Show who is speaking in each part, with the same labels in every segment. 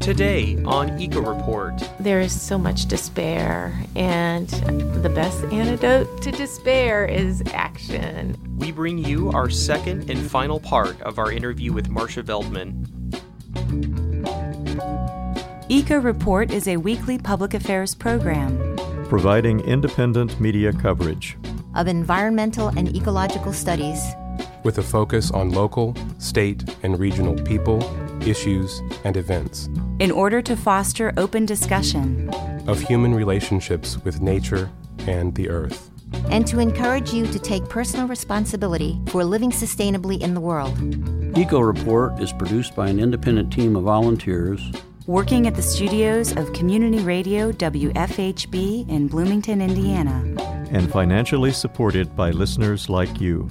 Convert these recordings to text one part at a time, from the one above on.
Speaker 1: Today on Eco Report,
Speaker 2: there is so much despair, and the best antidote to despair is action.
Speaker 1: We bring you our second and final part of our interview with Marcia Veldman.
Speaker 3: Eco Report is a weekly public affairs program
Speaker 4: providing independent media coverage
Speaker 5: of environmental and ecological studies
Speaker 6: with a focus on local, state, and regional people, issues, and events.
Speaker 3: In order to foster open discussion
Speaker 6: of human relationships with nature and the earth.
Speaker 5: And to encourage you to take personal responsibility for living sustainably in the world.
Speaker 7: Eco Report is produced by an independent team of volunteers
Speaker 3: working at the studios of Community Radio WFHB in Bloomington, Indiana.
Speaker 4: And financially supported by listeners like you.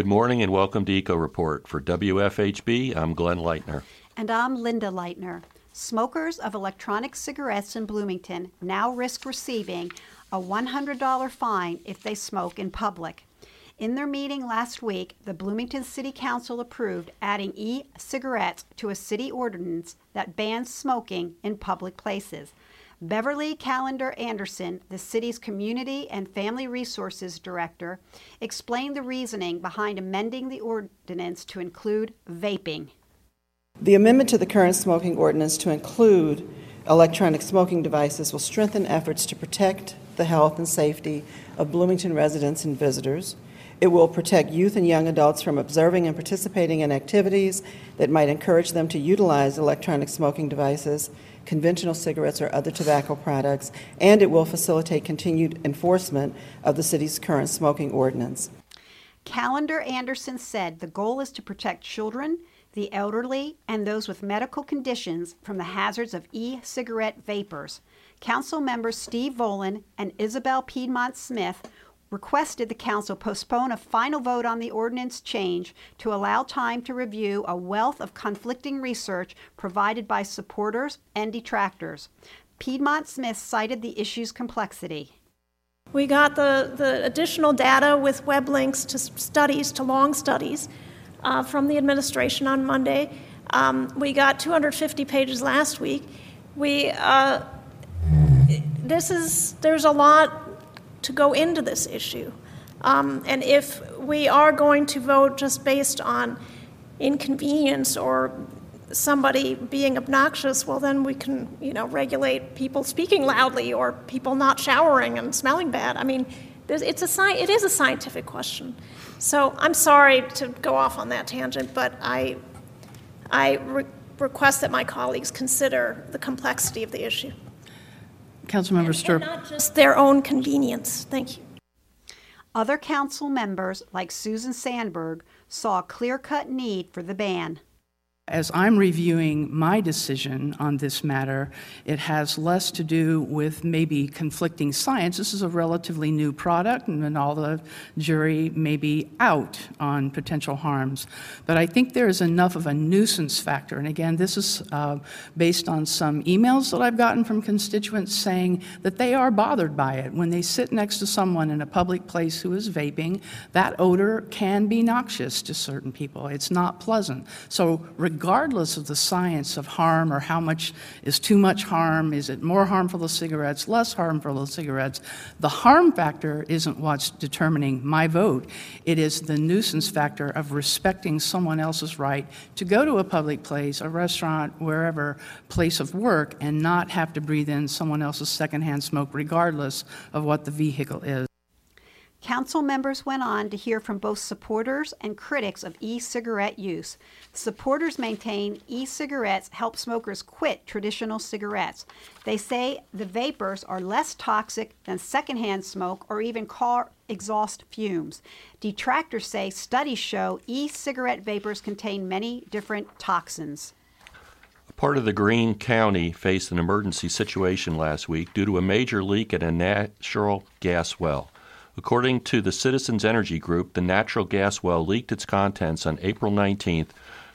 Speaker 8: Good morning and welcome to Eco Report. For WFHB, I'm Glenn Leitner.
Speaker 9: And I'm Linda Leitner. Smokers of electronic cigarettes in Bloomington now risk receiving a $100 fine if they smoke in public. In their meeting last week, the Bloomington City Council approved adding e cigarettes to a city ordinance that bans smoking in public places. Beverly Calender Anderson, the city's Community and Family Resources Director, explained the reasoning behind amending the ordinance to include vaping.
Speaker 10: The amendment to the current smoking ordinance to include electronic smoking devices will strengthen efforts to protect the health and safety of Bloomington residents and visitors. It will protect youth and young adults from observing and participating in activities that might encourage them to utilize electronic smoking devices, conventional cigarettes, or other tobacco products, and it will facilitate continued enforcement of the city's current smoking ordinance.
Speaker 9: Calender Anderson said the goal is to protect children, the elderly, and those with medical conditions from the hazards of e cigarette vapors. Council members Steve Volan and Isabel Piedmont Smith requested the council postpone a final vote on the ordinance change to allow time to review a wealth of conflicting research provided by supporters and detractors. Piedmont Smith cited the issue's complexity.
Speaker 11: We got the, the additional data with web links to studies, to long studies, uh, from the administration on Monday. Um, we got 250 pages last week. We uh, this is there's a lot to go into this issue, um, and if we are going to vote just based on inconvenience or somebody being obnoxious, well, then we can, you know, regulate people speaking loudly or people not showering and smelling bad. I mean, it's a sci- it is a scientific question. So I'm sorry to go off on that tangent, but I, I re- request that my colleagues consider the complexity of the issue.
Speaker 12: Councilmember Stirp.
Speaker 11: Not just their own convenience. Thank you.
Speaker 9: Other council members, like Susan Sandberg, saw a clear cut need for the ban.
Speaker 12: As I'm reviewing my decision on this matter, it has less to do with maybe conflicting science. This is a relatively new product, and all the jury may be out on potential harms. But I think there is enough of a nuisance factor. And again, this is uh, based on some emails that I've gotten from constituents saying that they are bothered by it. When they sit next to someone in a public place who is vaping, that odor can be noxious to certain people. It's not pleasant. So, of the science of harm or how much is too much harm, is it more harmful to cigarettes, less harmful to cigarettes, the harm factor isn't what's determining my vote. It is the nuisance factor of respecting someone else's right to go to a public place, a restaurant, wherever, place of work, and not have to breathe in someone else's secondhand smoke, regardless of what the vehicle is.
Speaker 9: Council members went on to hear from both supporters and critics of e cigarette use. Supporters maintain e cigarettes help smokers quit traditional cigarettes. They say the vapors are less toxic than secondhand smoke or even car exhaust fumes. Detractors say studies show e cigarette vapors contain many different toxins.
Speaker 8: A part of the Greene County faced an emergency situation last week due to a major leak at a natural gas well. According to the Citizens Energy Group, the natural gas well leaked its contents on April 19th,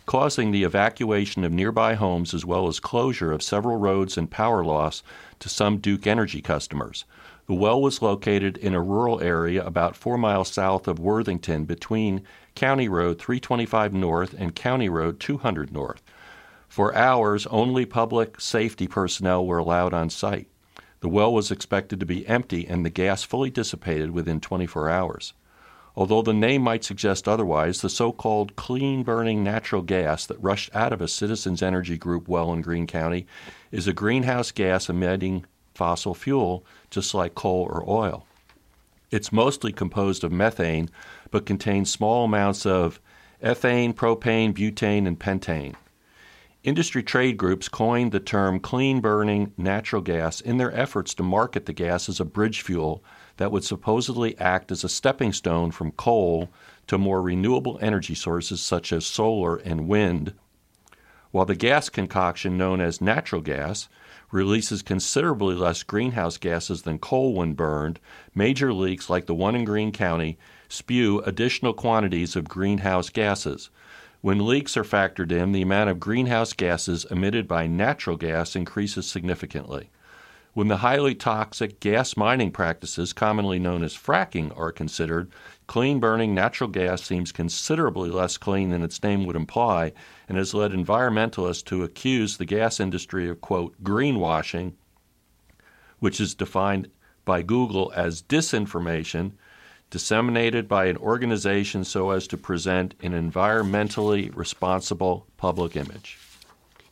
Speaker 8: causing the evacuation of nearby homes as well as closure of several roads and power loss to some Duke Energy customers. The well was located in a rural area about four miles south of Worthington between County Road 325 North and County Road 200 North. For hours, only public safety personnel were allowed on site. The well was expected to be empty and the gas fully dissipated within 24 hours. Although the name might suggest otherwise, the so called clean burning natural gas that rushed out of a Citizens Energy Group well in Greene County is a greenhouse gas emitting fossil fuel, just like coal or oil. It's mostly composed of methane, but contains small amounts of ethane, propane, butane, and pentane. Industry trade groups coined the term clean burning natural gas in their efforts to market the gas as a bridge fuel that would supposedly act as a stepping stone from coal to more renewable energy sources such as solar and wind. While the gas concoction known as natural gas releases considerably less greenhouse gases than coal when burned, major leaks like the one in Greene County spew additional quantities of greenhouse gases. When leaks are factored in, the amount of greenhouse gases emitted by natural gas increases significantly. When the highly toxic gas mining practices, commonly known as fracking, are considered, clean burning natural gas seems considerably less clean than its name would imply and has led environmentalists to accuse the gas industry of, quote, greenwashing, which is defined by Google as disinformation disseminated by an organization so as to present an environmentally responsible public image.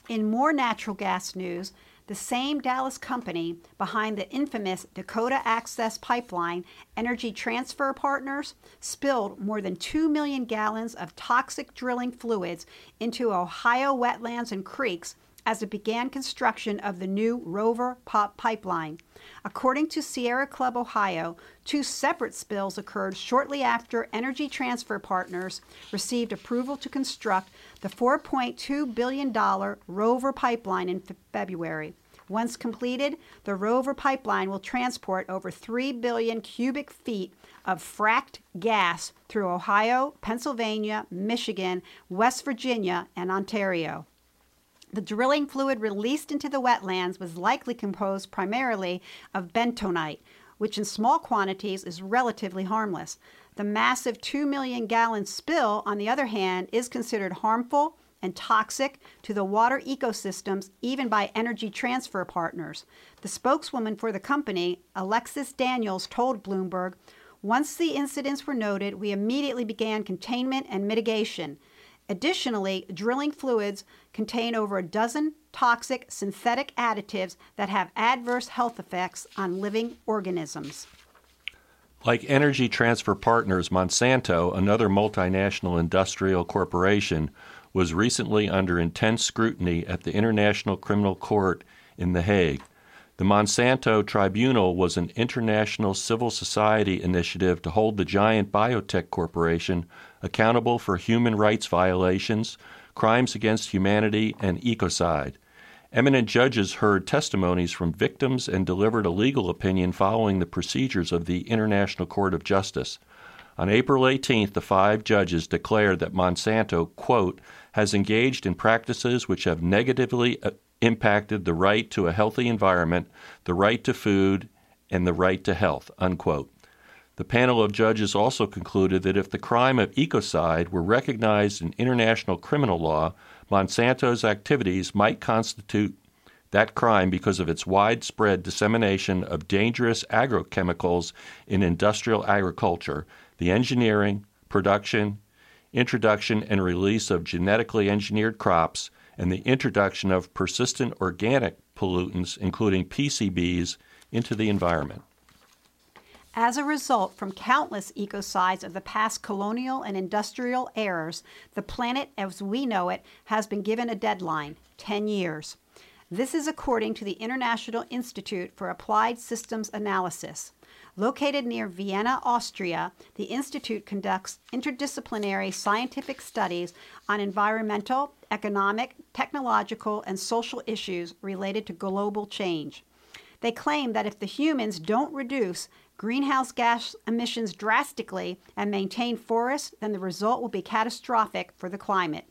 Speaker 9: In more natural gas news, the same Dallas company behind the infamous Dakota Access Pipeline, Energy Transfer Partners, spilled more than 2 million gallons of toxic drilling fluids into Ohio wetlands and creeks as it began construction of the new Rover Pop pipeline. According to Sierra Club Ohio, two separate spills occurred shortly after Energy Transfer Partners received approval to construct the $4.2 billion Rover pipeline in February. Once completed, the Rover pipeline will transport over 3 billion cubic feet of fracked gas through Ohio, Pennsylvania, Michigan, West Virginia, and Ontario. The drilling fluid released into the wetlands was likely composed primarily of bentonite, which in small quantities is relatively harmless. The massive 2 million gallon spill, on the other hand, is considered harmful and toxic to the water ecosystems, even by energy transfer partners. The spokeswoman for the company, Alexis Daniels, told Bloomberg Once the incidents were noted, we immediately began containment and mitigation. Additionally, drilling fluids contain over a dozen toxic synthetic additives that have adverse health effects on living organisms.
Speaker 8: Like Energy Transfer Partners, Monsanto, another multinational industrial corporation, was recently under intense scrutiny at the International Criminal Court in The Hague. The Monsanto Tribunal was an international civil society initiative to hold the giant biotech corporation accountable for human rights violations, crimes against humanity, and ecocide. Eminent judges heard testimonies from victims and delivered a legal opinion following the procedures of the International Court of Justice. On April 18th, the five judges declared that Monsanto, quote, has engaged in practices which have negatively uh, impacted the right to a healthy environment, the right to food, and the right to health, unquote. The panel of judges also concluded that if the crime of ecocide were recognized in international criminal law, Monsanto's activities might constitute that crime because of its widespread dissemination of dangerous agrochemicals in industrial agriculture, the engineering, production, introduction, and release of genetically engineered crops, and the introduction of persistent organic pollutants, including PCBs, into the environment.
Speaker 9: As a result, from countless ecocides of the past colonial and industrial eras, the planet as we know it has been given a deadline 10 years. This is according to the International Institute for Applied Systems Analysis. Located near Vienna, Austria, the Institute conducts interdisciplinary scientific studies on environmental, economic, technological, and social issues related to global change. They claim that if the humans don't reduce greenhouse gas emissions drastically and maintain forests, then the result will be catastrophic for the climate.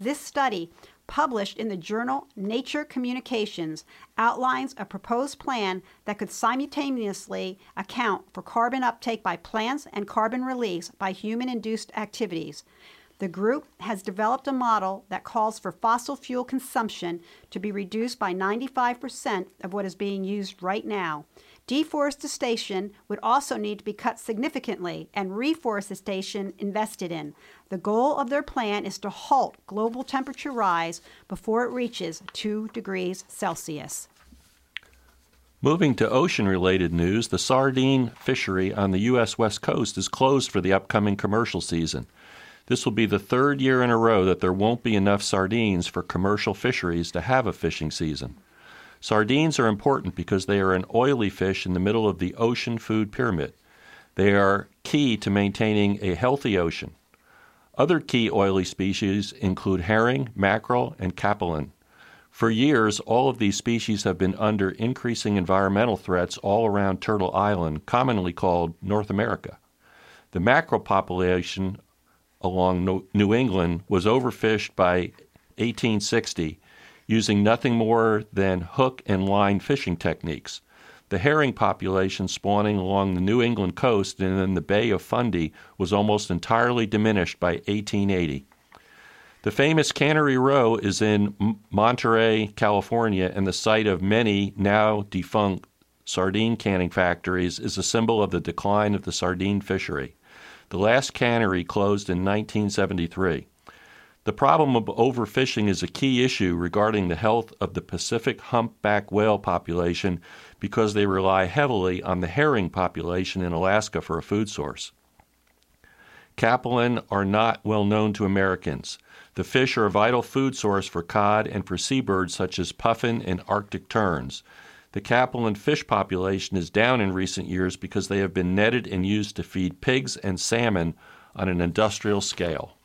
Speaker 9: This study, published in the journal Nature Communications, outlines a proposed plan that could simultaneously account for carbon uptake by plants and carbon release by human induced activities. The group has developed a model that calls for fossil fuel consumption to be reduced by 95% of what is being used right now. Deforestation would also need to be cut significantly and reforestation invested in. The goal of their plan is to halt global temperature rise before it reaches 2 degrees Celsius.
Speaker 8: Moving to ocean related news, the sardine fishery on the U.S. West Coast is closed for the upcoming commercial season. This will be the third year in a row that there won't be enough sardines for commercial fisheries to have a fishing season. Sardines are important because they are an oily fish in the middle of the ocean food pyramid. They are key to maintaining a healthy ocean. Other key oily species include herring, mackerel, and capelin. For years, all of these species have been under increasing environmental threats all around Turtle Island, commonly called North America. The mackerel population along New England was overfished by 1860 using nothing more than hook and line fishing techniques. The herring population spawning along the New England coast and in the Bay of Fundy was almost entirely diminished by 1880. The famous Cannery Row is in Monterey, California, and the site of many now defunct sardine canning factories is a symbol of the decline of the sardine fishery. The last cannery closed in 1973. The problem of overfishing is a key issue regarding the health of the Pacific humpback whale population because they rely heavily on the herring population in Alaska for a food source. Capelin are not well known to Americans. The fish are a vital food source for cod and for seabirds such as puffin and Arctic terns. The capelin fish population is down in recent years because they have been netted and used to feed pigs and salmon on an industrial scale.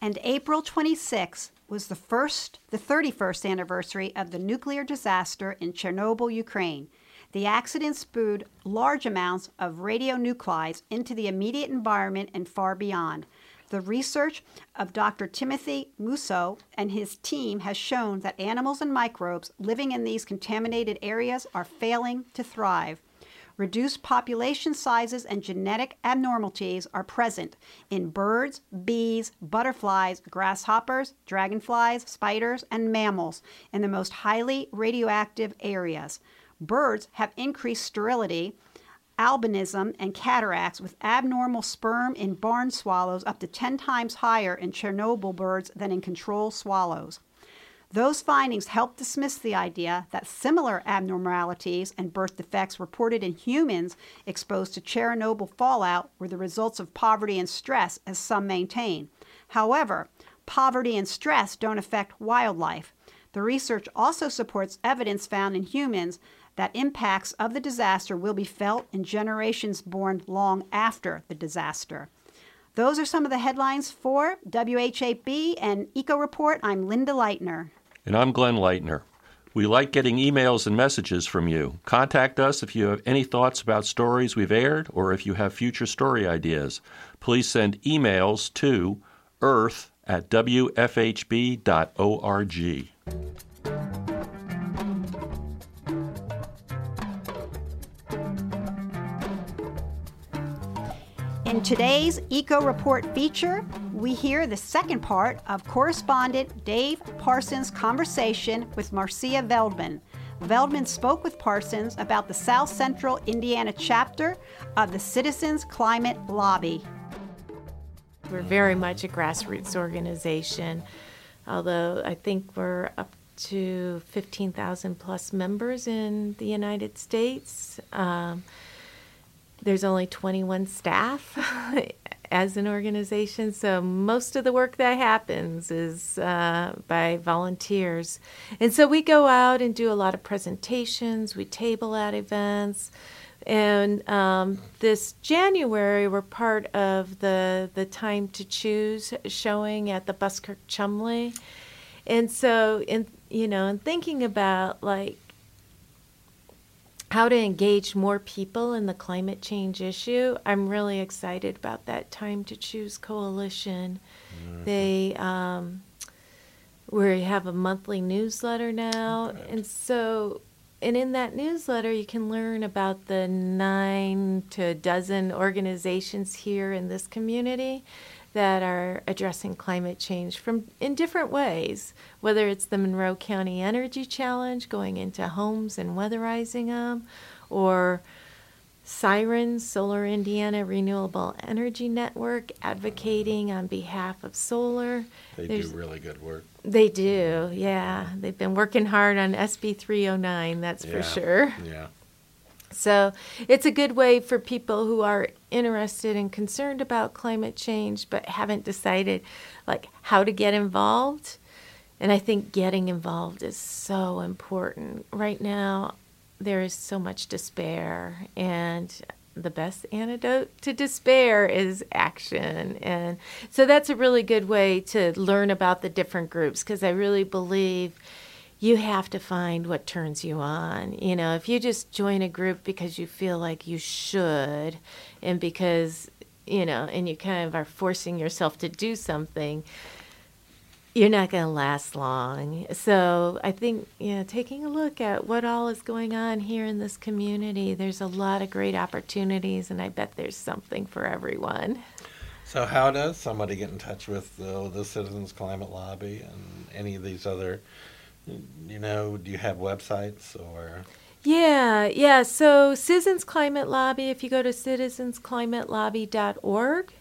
Speaker 9: And April 26 was the first the 31st anniversary of the nuclear disaster in Chernobyl, Ukraine. The accident spewed large amounts of radionuclides into the immediate environment and far beyond. The research of Dr. Timothy Mousseau and his team has shown that animals and microbes living in these contaminated areas are failing to thrive. Reduced population sizes and genetic abnormalities are present in birds, bees, butterflies, grasshoppers, dragonflies, spiders, and mammals in the most highly radioactive areas. Birds have increased sterility albinism, and cataracts with abnormal sperm in barn swallows up to 10 times higher in Chernobyl birds than in control swallows. Those findings help dismiss the idea that similar abnormalities and birth defects reported in humans exposed to Chernobyl fallout were the results of poverty and stress, as some maintain. However, poverty and stress don't affect wildlife. The research also supports evidence found in humans that impacts of the disaster will be felt in generations born long after the disaster. Those are some of the headlines for WFHB and Eco Report. I'm Linda Leitner.
Speaker 8: And I'm Glenn Leitner. We like getting emails and messages from you. Contact us if you have any thoughts about stories we've aired or if you have future story ideas. Please send emails to earth at wfhb.org.
Speaker 9: In today's Eco Report feature, we hear the second part of correspondent Dave Parsons' conversation with Marcia Veldman. Veldman spoke with Parsons about the South Central Indiana chapter of the Citizens Climate Lobby.
Speaker 2: We're very much a grassroots organization, although I think we're up to 15,000 plus members in the United States. Um, there's only 21 staff as an organization, so most of the work that happens is uh, by volunteers. And so we go out and do a lot of presentations, we table at events. And um, this January, we're part of the the Time to Choose showing at the Buskirk Chumley, and so in you know, in thinking about like how to engage more people in the climate change issue. I'm really excited about that Time to Choose coalition. Mm-hmm. They um, We have a monthly newsletter now. And so, and in that newsletter, you can learn about the nine to a dozen organizations here in this community that are addressing climate change from in different ways whether it's the Monroe County Energy Challenge going into homes and weatherizing them or Sirens Solar Indiana Renewable Energy Network advocating on behalf of solar
Speaker 13: they
Speaker 2: There's-
Speaker 13: do really good work.
Speaker 2: they do, yeah. They've been working hard on SB 309, that's for
Speaker 13: Yeah,
Speaker 2: sure.
Speaker 13: Yeah.
Speaker 2: So it's a good way for people who are interested and concerned about climate change but haven't decided like how to get involved. And I think getting involved is so important. Right now there is so much despair and the best antidote to despair is action. And so that's a really good way to learn about the different groups because I really believe you have to find what turns you on. You know, if you just join a group because you feel like you should and because, you know, and you kind of are forcing yourself to do something, you're not going to last long. So I think, you know, taking a look at what all is going on here in this community, there's a lot of great opportunities, and I bet there's something for everyone.
Speaker 13: So, how does somebody get in touch with uh, the Citizens Climate Lobby and any of these other? You know, do you have websites or?
Speaker 2: Yeah, yeah. So Citizens Climate Lobby, if you go to citizensclimatelobby.org,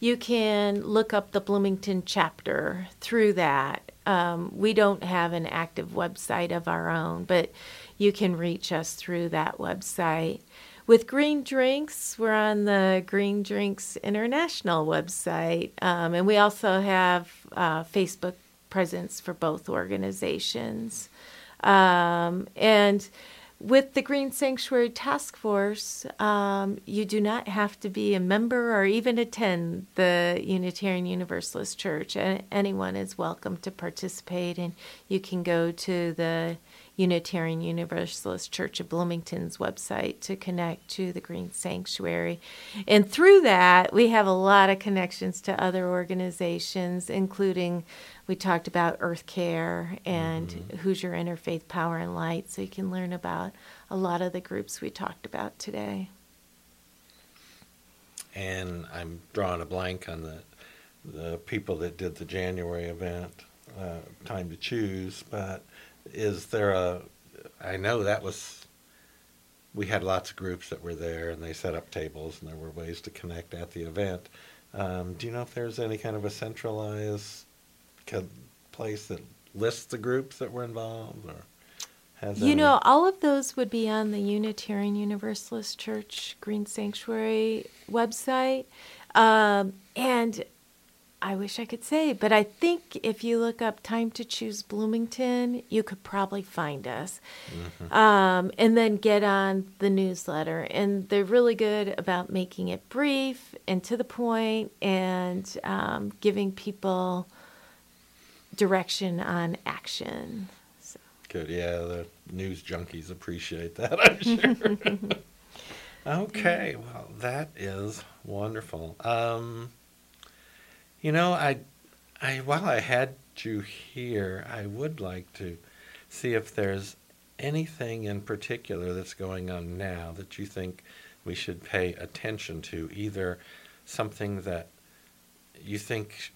Speaker 2: you can look up the Bloomington chapter through that. Um, we don't have an active website of our own, but you can reach us through that website. With Green Drinks, we're on the Green Drinks International website, um, and we also have uh, Facebook presence for both organizations. Um, and with the Green Sanctuary Task Force, um, you do not have to be a member or even attend the Unitarian Universalist Church. Anyone is welcome to participate, and you can go to the Unitarian Universalist Church of Bloomington's website to connect to the Green Sanctuary. And through that, we have a lot of connections to other organizations, including we talked about Earth Care and Hoosier Interfaith Power and Light, so you can learn about a lot of the groups we talked about today.
Speaker 13: And I'm drawing a blank on the the people that did the January event, uh, Time to Choose. But is there a? I know that was. We had lots of groups that were there, and they set up tables, and there were ways to connect at the event. Um, do you know if there's any kind of a centralized place that lists the groups that were involved, or has
Speaker 2: You
Speaker 13: any?
Speaker 2: know, all of those would be on the Unitarian Universalist Church Green Sanctuary website. Um, and I wish I could say, but I think if you look up Time to Choose Bloomington, you could probably find us. Um, and then get on the newsletter. And they're really good about making it brief and to the point and um, giving people direction on action. So.
Speaker 13: Good, yeah, the news junkies appreciate that, I'm sure. okay, well, that is wonderful. Um, you know, I, I while I had you here, I would like to see if there's anything in particular that's going on now that you think we should pay attention to, either something that you think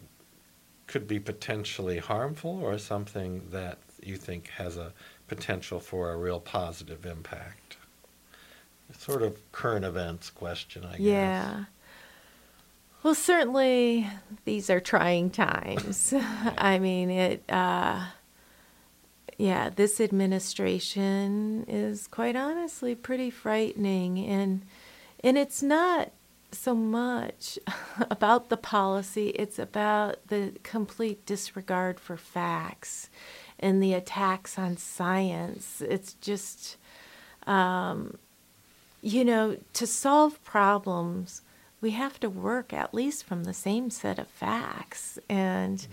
Speaker 13: could be potentially harmful or something that you think has a potential for a real positive impact? Sort of current events question, I guess.
Speaker 2: Yeah. Well, certainly these are trying times. I mean, it, uh, yeah, this administration is quite honestly pretty frightening. And, and it's not so much about the policy, it's about the complete disregard for facts and the attacks on science. It's just, um, you know, to solve problems, we have to work at least from the same set of facts, and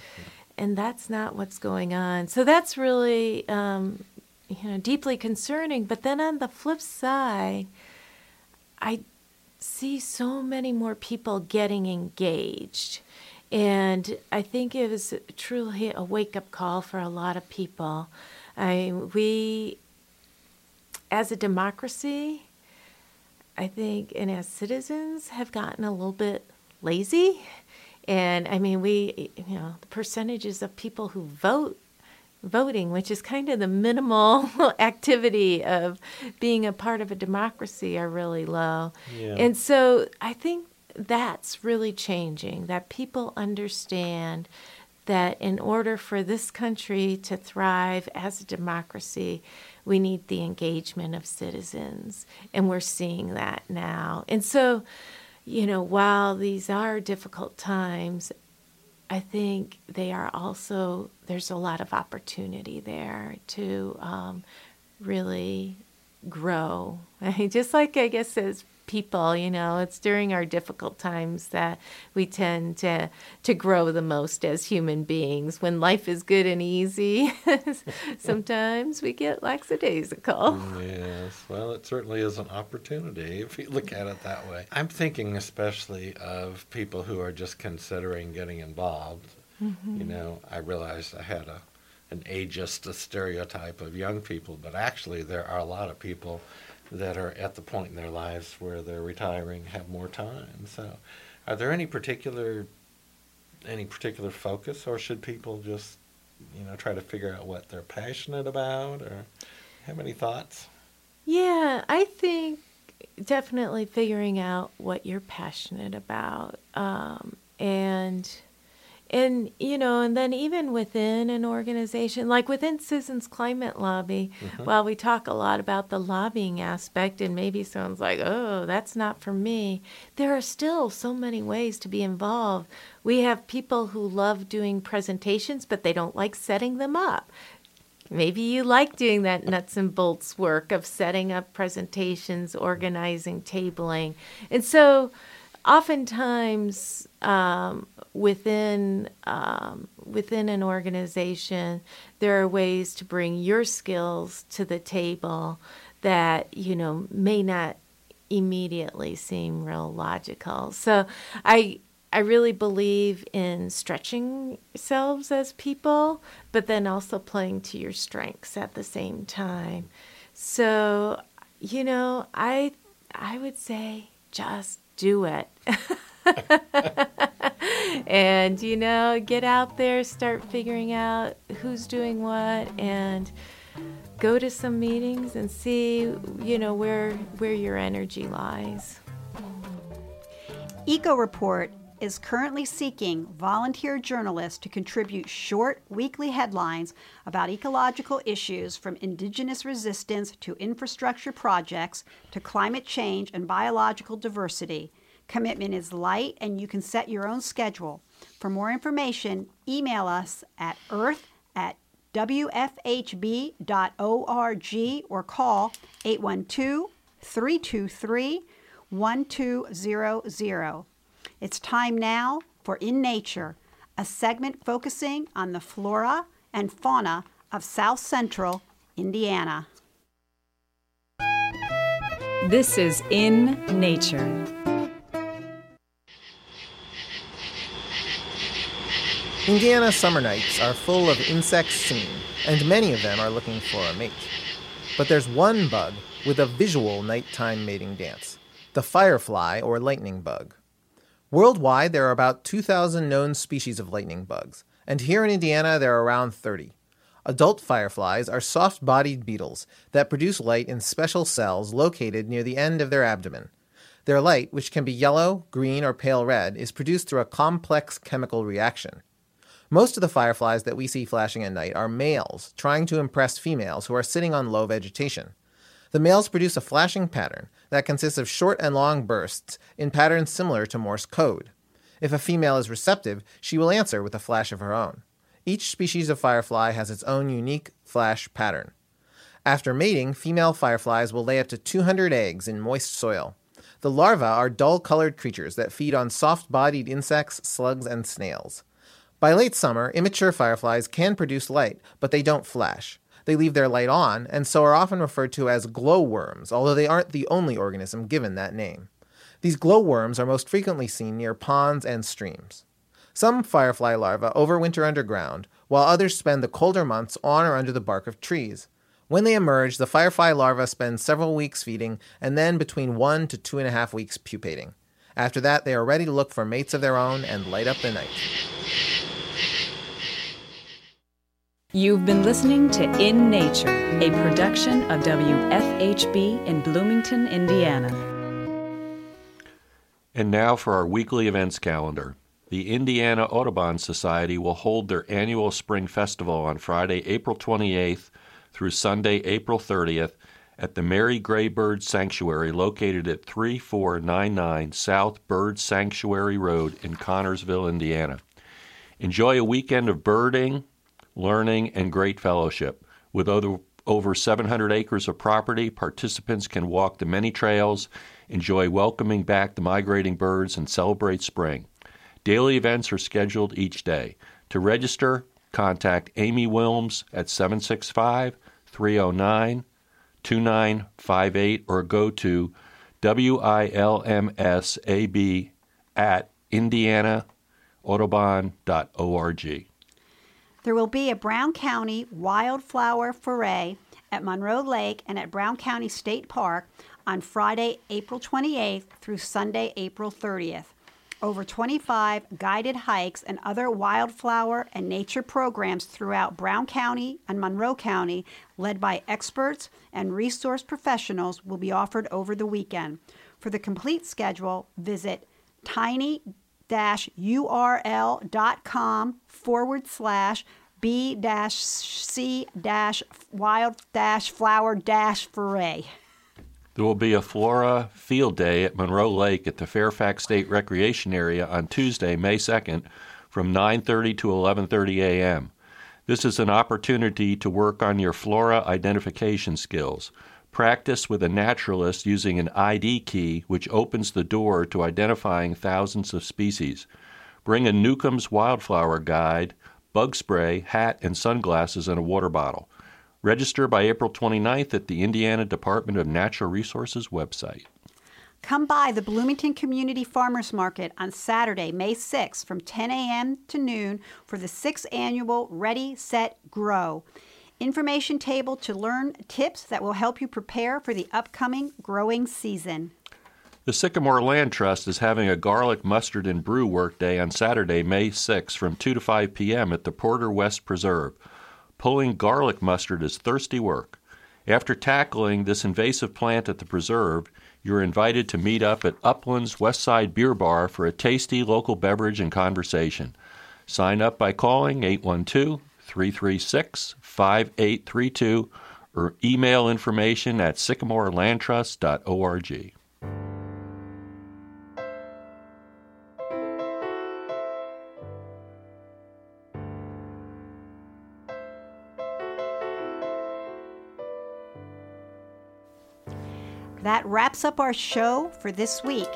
Speaker 2: and that's not what's going on. So that's really, um, you know, deeply concerning. But then on the flip side, I see so many more people getting engaged And I think it was truly a wake up call for a lot of people. I, we, as a democracy, I think, and as citizens, have gotten a little bit lazy. And I mean, we, you know, the percentages of people who vote voting, which is kind of the minimal activity of being a part of a democracy, are really low. Yeah. And so I think that's really changing, that people understand that in order for this country to thrive as a democracy, we need the engagement of citizens. And we're seeing that now. And so, you know, while these are difficult times, I think they are also, there's a lot of opportunity there to um, really grow. Just like I guess as people, you know, it's during our difficult times that we tend to to grow the most as human beings. When life is good and easy, sometimes we get lackadaisical.
Speaker 13: Yes, well, it certainly is an opportunity if you look at it that way. I'm thinking especially of people who are just considering getting involved. Mm-hmm. You know, I realized I had a an ageist a stereotype of young people, but actually there are a lot of people that are at the point in their lives where they're retiring, have more time. So, are there any particular any particular focus, or should people just you know try to figure out what they're passionate about, or have any thoughts?
Speaker 2: Yeah, I think definitely figuring out what you're passionate about, um, and and you know and then even within an organization like within citizens climate lobby mm-hmm. while we talk a lot about the lobbying aspect and maybe someone's like oh that's not for me there are still so many ways to be involved. We have people who love doing presentations but they don't like setting them up. Maybe you like doing that nuts and bolts work of setting up presentations organizing tabling. And so oftentimes um, within um, within an organization, there are ways to bring your skills to the table that you know may not immediately seem real logical. So I I really believe in stretching selves as people, but then also playing to your strengths at the same time. So, you know, I I would say just do it. and you know, get out there, start figuring out who's doing what and go to some meetings and see, you know, where where your energy lies.
Speaker 9: Eco Report is currently seeking volunteer journalists to contribute short weekly headlines about ecological issues from indigenous resistance to infrastructure projects to climate change and biological diversity. Commitment is light and you can set your own schedule. For more information, email us at earth at wfhb.org or call 812 323 1200. It's time now for In Nature, a segment focusing on the flora and fauna of South Central Indiana.
Speaker 3: This is In Nature.
Speaker 14: Indiana summer nights are full of insects singing, and many of them are looking for a mate. But there's one bug with a visual nighttime mating dance the firefly or lightning bug. Worldwide, there are about 2,000 known species of lightning bugs, and here in Indiana, there are around 30. Adult fireflies are soft bodied beetles that produce light in special cells located near the end of their abdomen. Their light, which can be yellow, green, or pale red, is produced through a complex chemical reaction. Most of the fireflies that we see flashing at night are males trying to impress females who are sitting on low vegetation. The males produce a flashing pattern that consists of short and long bursts in patterns similar to Morse code. If a female is receptive, she will answer with a flash of her own. Each species of firefly has its own unique flash pattern. After mating, female fireflies will lay up to 200 eggs in moist soil. The larvae are dull colored creatures that feed on soft bodied insects, slugs, and snails. By late summer, immature fireflies can produce light, but they don't flash. They leave their light on, and so are often referred to as glowworms, although they aren't the only organism given that name. These glowworms are most frequently seen near ponds and streams. Some firefly larvae overwinter underground, while others spend the colder months on or under the bark of trees. When they emerge, the firefly larvae spend several weeks feeding and then between one to two and a half weeks pupating. After that, they are ready to look for mates of their own and light up the night.
Speaker 15: You've been listening to In Nature, a production of WFHB in Bloomington, Indiana.
Speaker 8: And now for our weekly events calendar. The Indiana Audubon Society will hold their annual spring festival on Friday, April 28th through Sunday, April 30th at the Mary Gray Bird Sanctuary located at 3499 South Bird Sanctuary Road in Connersville, Indiana. Enjoy a weekend of birding, learning, and great fellowship. With over, over 700 acres of property, participants can walk the many trails, enjoy welcoming back the migrating birds, and celebrate spring. Daily events are scheduled each day. To register, contact Amy Wilms at 765 309 2958 or go to WILMSAB at indianaaudubon.org.
Speaker 9: There will be a Brown County Wildflower Foray at Monroe Lake and at Brown County State Park on Friday, April 28th through Sunday, April 30th. Over 25 guided hikes and other wildflower and nature programs throughout Brown County and Monroe County, led by experts and resource professionals, will be offered over the weekend. For the complete schedule, visit tiny url.com forward slash b dash c dash wild dash flower dash foray.
Speaker 8: There will be a Flora Field Day at Monroe Lake at the Fairfax State Recreation Area on Tuesday, May 2nd from 9:30 to 11:30 a.m. This is an opportunity to work on your flora identification skills. Practice with a naturalist using an ID key which opens the door to identifying thousands of species. Bring a Newcomb's Wildflower Guide, bug spray, hat, and sunglasses and a water bottle. Register by April 29th at the Indiana Department of Natural Resources website.
Speaker 9: Come by the Bloomington Community Farmers Market on Saturday, May 6th from 10 a.m. to noon for the sixth annual Ready, Set, Grow. Information table to learn tips that will help you prepare for the upcoming growing season.
Speaker 8: The Sycamore Land Trust is having a garlic, mustard, and brew work day on Saturday, May 6 from 2 to 5 p.m. at the Porter West Preserve. Pulling garlic mustard is thirsty work. After tackling this invasive plant at the preserve, you're invited to meet up at Upland's Westside Beer Bar for a tasty local beverage and conversation. Sign up by calling 812 336 5832 or email information at sycamorelandtrust.org.
Speaker 9: That wraps up our show for this week.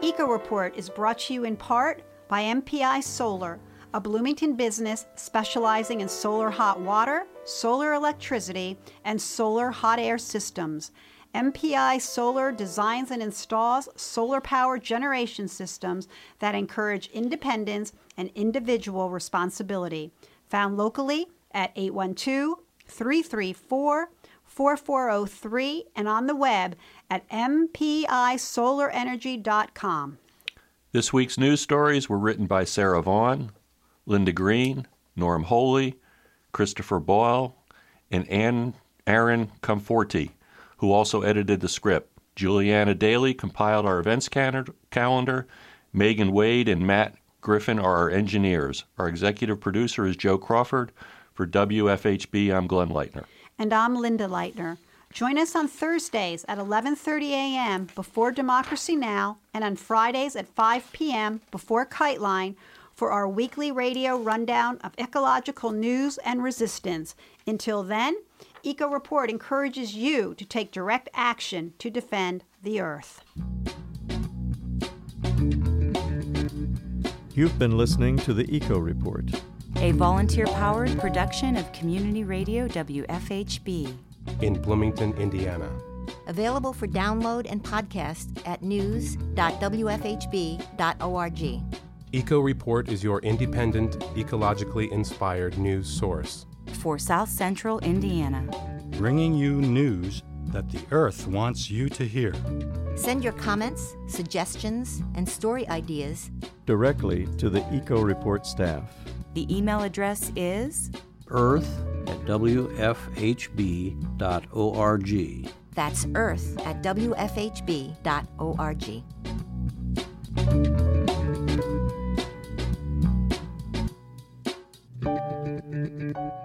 Speaker 9: Eco Report is brought to you in part by MPI Solar, a Bloomington business specializing in solar hot water, solar electricity, and solar hot air systems. MPI Solar designs and installs solar power generation systems that encourage independence and individual responsibility. Found locally at 812 334 4403 and on the web at mpisolarenergy.com.
Speaker 8: This week's news stories were written by Sarah Vaughan, Linda Greene, Norm Holy, Christopher Boyll, and Ann Aaron Comforty, who also edited the script. Julianna Dailey compiled our events calendar. Megan Wade and Matt Griffin are our engineers. Our executive producer is Joe Crawford. For WFHB, I'm Glenn Leitner.
Speaker 9: And I'm Linda Leitner. Join us on Thursdays at 11:30 a.m. before Democracy Now and on Fridays at 5 p.m. before Kiteline for our weekly radio rundown of ecological news and resistance. Until then, Eco Report encourages you to take direct action to defend the earth.
Speaker 4: You've been listening to the Eco Report,
Speaker 3: a volunteer powered production of Community Radio WFHB
Speaker 6: in Bloomington, Indiana.
Speaker 5: Available for download and podcast at news.wfhb.org.
Speaker 6: Eco Report is your independent, ecologically inspired news source.
Speaker 3: For South Central Indiana.
Speaker 4: Bringing you news that the Earth wants you to hear.
Speaker 5: Send your comments, suggestions, and story ideas
Speaker 4: directly to the Eco Report staff.
Speaker 3: The email address is
Speaker 7: earth at wfhb.org.
Speaker 5: That's earth at wfhb.org.